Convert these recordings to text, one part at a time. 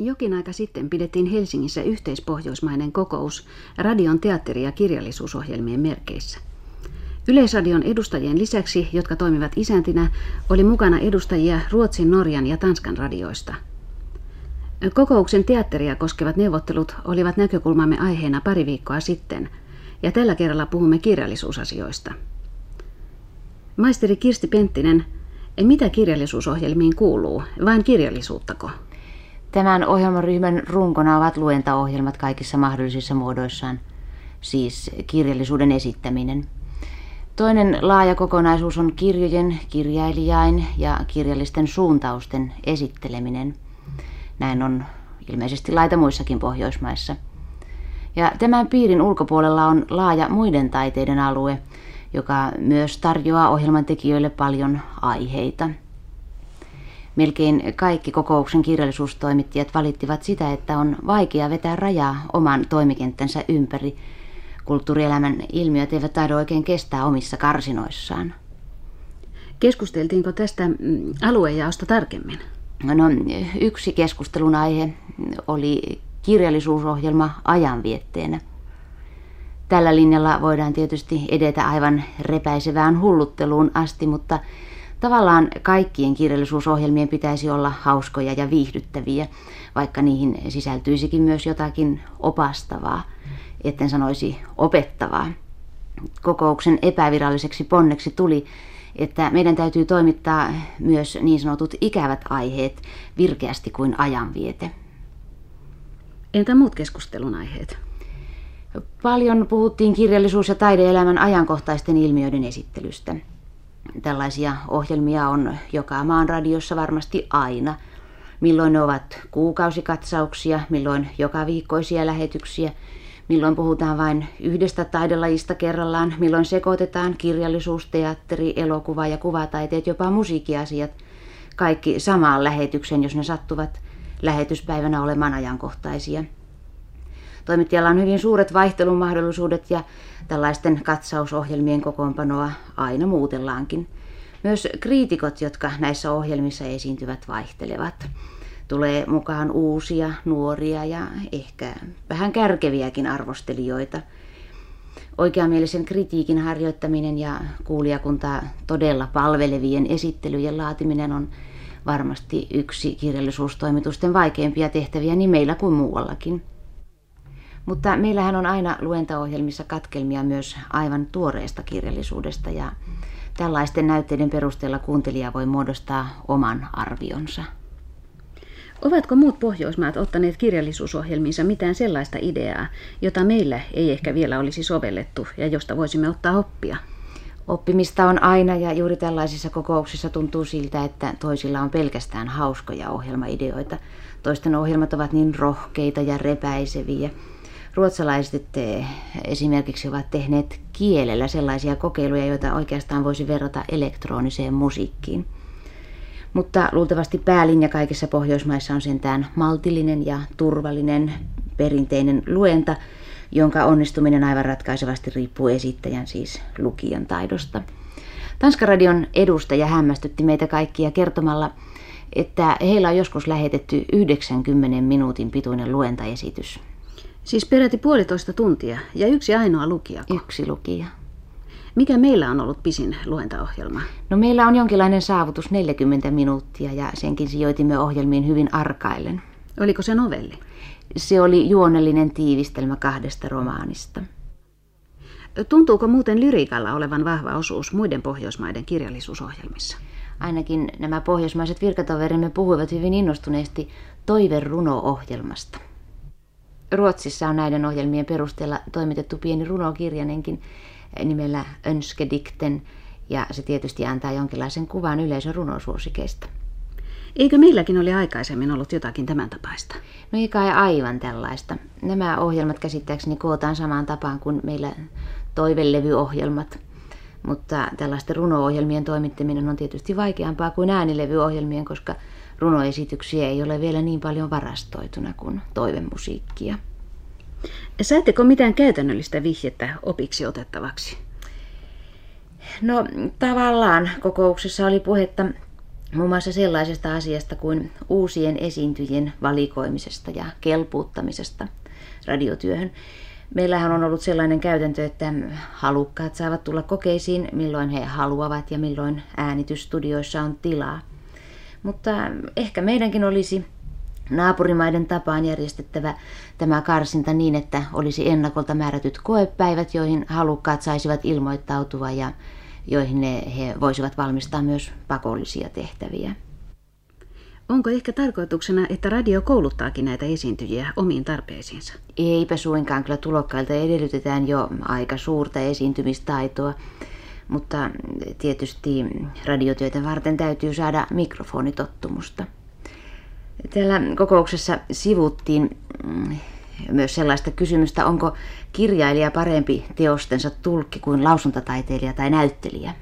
Jokin aika sitten pidettiin Helsingissä yhteispohjoismainen kokous radion teatteri- ja kirjallisuusohjelmien merkeissä. Yleisradion edustajien lisäksi, jotka toimivat isäntinä, oli mukana edustajia Ruotsin, Norjan ja Tanskan radioista. Kokouksen teatteria koskevat neuvottelut olivat näkökulmamme aiheena pari viikkoa sitten, ja tällä kerralla puhumme kirjallisuusasioista. Maisteri Kirsti Penttinen, mitä kirjallisuusohjelmiin kuuluu, vain kirjallisuuttako? Tämän ohjelmaryhmän runkona ovat luentaohjelmat kaikissa mahdollisissa muodoissaan, siis kirjallisuuden esittäminen. Toinen laaja kokonaisuus on kirjojen, kirjailijain ja kirjallisten suuntausten esitteleminen. Näin on ilmeisesti laita muissakin Pohjoismaissa. Ja tämän piirin ulkopuolella on laaja muiden taiteiden alue, joka myös tarjoaa ohjelman tekijöille paljon aiheita. Melkein kaikki kokouksen kirjallisuustoimittajat valittivat sitä, että on vaikea vetää rajaa oman toimikenttänsä ympäri. Kulttuurielämän ilmiöt eivät taida oikein kestää omissa karsinoissaan. Keskusteltiinko tästä mm, aluejaosta tarkemmin? No, yksi keskustelun aihe oli kirjallisuusohjelma ajanvietteenä. Tällä linjalla voidaan tietysti edetä aivan repäisevään hullutteluun asti, mutta Tavallaan kaikkien kirjallisuusohjelmien pitäisi olla hauskoja ja viihdyttäviä, vaikka niihin sisältyisikin myös jotakin opastavaa, etten sanoisi opettavaa. Kokouksen epäviralliseksi ponneksi tuli, että meidän täytyy toimittaa myös niin sanotut ikävät aiheet virkeästi kuin ajanviete. Entä muut keskustelun aiheet? Paljon puhuttiin kirjallisuus- ja taideelämän ajankohtaisten ilmiöiden esittelystä. Tällaisia ohjelmia on joka maan radiossa varmasti aina. Milloin ne ovat kuukausikatsauksia, milloin joka viikkoisia lähetyksiä, milloin puhutaan vain yhdestä taidelajista kerrallaan, milloin sekoitetaan kirjallisuus, teatteri, elokuva ja kuvataiteet, jopa musiikkiasiat. Kaikki samaan lähetykseen, jos ne sattuvat lähetyspäivänä olemaan ajankohtaisia. Toimittajalla on hyvin suuret vaihtelumahdollisuudet ja tällaisten katsausohjelmien kokoonpanoa aina muutellaankin. Myös kriitikot, jotka näissä ohjelmissa esiintyvät, vaihtelevat. Tulee mukaan uusia, nuoria ja ehkä vähän kärkeviäkin arvostelijoita. Oikeamielisen kritiikin harjoittaminen ja kuulijakuntaa todella palvelevien esittelyjen laatiminen on varmasti yksi kirjallisuustoimitusten vaikeimpia tehtäviä niin meillä kuin muuallakin. Mutta meillähän on aina luentaohjelmissa katkelmia myös aivan tuoreesta kirjallisuudesta ja tällaisten näytteiden perusteella kuuntelija voi muodostaa oman arvionsa. Ovatko muut Pohjoismaat ottaneet kirjallisuusohjelmiinsa mitään sellaista ideaa, jota meillä ei ehkä vielä olisi sovellettu ja josta voisimme ottaa oppia? Oppimista on aina ja juuri tällaisissa kokouksissa tuntuu siltä, että toisilla on pelkästään hauskoja ohjelmaideoita. Toisten ohjelmat ovat niin rohkeita ja repäiseviä ruotsalaiset esimerkiksi ovat tehneet kielellä sellaisia kokeiluja, joita oikeastaan voisi verrata elektroniseen musiikkiin. Mutta luultavasti päälinja kaikissa Pohjoismaissa on sentään maltillinen ja turvallinen perinteinen luenta, jonka onnistuminen aivan ratkaisevasti riippuu esittäjän, siis lukijan taidosta. Tanskan radion edustaja hämmästytti meitä kaikkia kertomalla, että heillä on joskus lähetetty 90 minuutin pituinen luentaesitys. Siis peräti puolitoista tuntia ja yksi ainoa lukija. Yksi lukija. Mikä meillä on ollut pisin luentaohjelma? No meillä on jonkinlainen saavutus 40 minuuttia ja senkin sijoitimme ohjelmiin hyvin arkaillen. Oliko se novelli? Se oli juonellinen tiivistelmä kahdesta romaanista. Tuntuuko muuten lyriikalla olevan vahva osuus muiden pohjoismaiden kirjallisuusohjelmissa? Ainakin nämä pohjoismaiset virkatoverimme puhuivat hyvin innostuneesti toiveruno-ohjelmasta. Ruotsissa on näiden ohjelmien perusteella toimitettu pieni runokirjanenkin nimellä Önskedikten, ja se tietysti antaa jonkinlaisen kuvan yleisön runosuosikeista. Eikö meilläkin oli aikaisemmin ollut jotakin tämän tapaista? No ei kai aivan tällaista. Nämä ohjelmat käsittääkseni kootaan samaan tapaan kuin meillä toivelevyohjelmat. Mutta tällaisten runo-ohjelmien toimittaminen on tietysti vaikeampaa kuin äänilevyohjelmien, koska runoesityksiä ei ole vielä niin paljon varastoituna kuin toivemusiikkia. Saitteko mitään käytännöllistä vihjettä opiksi otettavaksi? No tavallaan kokouksessa oli puhetta muun muassa sellaisesta asiasta kuin uusien esiintyjien valikoimisesta ja kelpuuttamisesta radiotyöhön. Meillähän on ollut sellainen käytäntö, että halukkaat saavat tulla kokeisiin milloin he haluavat ja milloin äänitysstudioissa on tilaa. Mutta ehkä meidänkin olisi naapurimaiden tapaan järjestettävä tämä karsinta niin, että olisi ennakolta määrätyt koepäivät, joihin halukkaat saisivat ilmoittautua ja joihin ne, he voisivat valmistaa myös pakollisia tehtäviä. Onko ehkä tarkoituksena, että radio kouluttaakin näitä esiintyjiä omiin tarpeisiinsa? Eipä suinkaan, kyllä tulokkailta edellytetään jo aika suurta esiintymistaitoa, mutta tietysti radiotyötä varten täytyy saada mikrofonitottumusta. Täällä kokouksessa sivuttiin mm, myös sellaista kysymystä, onko kirjailija parempi teostensa tulkki kuin lausuntataiteilija tai näyttelijä.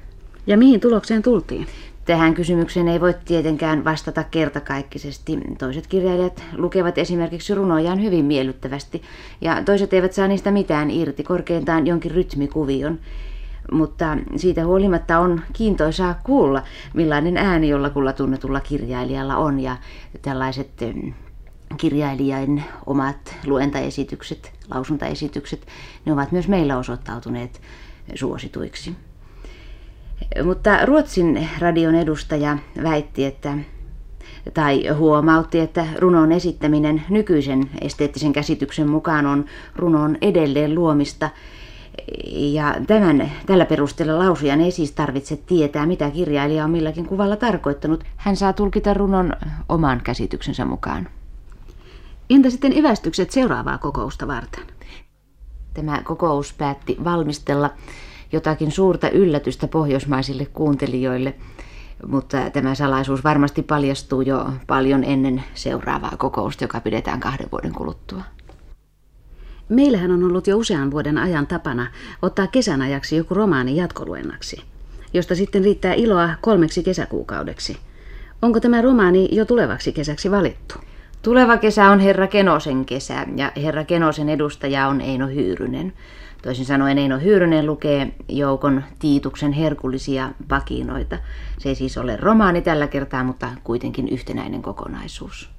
Ja mihin tulokseen tultiin? Tähän kysymykseen ei voi tietenkään vastata kertakaikkisesti. Toiset kirjailijat lukevat esimerkiksi runojaan hyvin miellyttävästi ja toiset eivät saa niistä mitään irti, korkeintaan jonkin rytmikuvion. Mutta siitä huolimatta on kiintoisaa kuulla, millainen ääni jollakulla tunnetulla kirjailijalla on ja tällaiset kirjailijain omat luentaesitykset, lausuntaesitykset, ne ovat myös meillä osoittautuneet suosituiksi. Mutta Ruotsin radion edustaja väitti, että tai huomautti, että runon esittäminen nykyisen esteettisen käsityksen mukaan on runon edelleen luomista. Ja tämän, tällä perusteella lausujan ei siis tarvitse tietää, mitä kirjailija on milläkin kuvalla tarkoittanut. Hän saa tulkita runon oman käsityksensä mukaan. Entä sitten evästykset seuraavaa kokousta varten? Tämä kokous päätti valmistella jotakin suurta yllätystä pohjoismaisille kuuntelijoille, mutta tämä salaisuus varmasti paljastuu jo paljon ennen seuraavaa kokousta, joka pidetään kahden vuoden kuluttua. Meillähän on ollut jo usean vuoden ajan tapana ottaa kesän ajaksi joku romaani jatkoluennaksi, josta sitten riittää iloa kolmeksi kesäkuukaudeksi. Onko tämä romaani jo tulevaksi kesäksi valittu? Tuleva kesä on Herra Kenosen kesä ja Herra Kenosen edustaja on Eino Hyyrynen. Toisin sanoen Eino Hyyrynen lukee joukon Tiituksen herkullisia pakinoita. Se ei siis ole romaani tällä kertaa, mutta kuitenkin yhtenäinen kokonaisuus.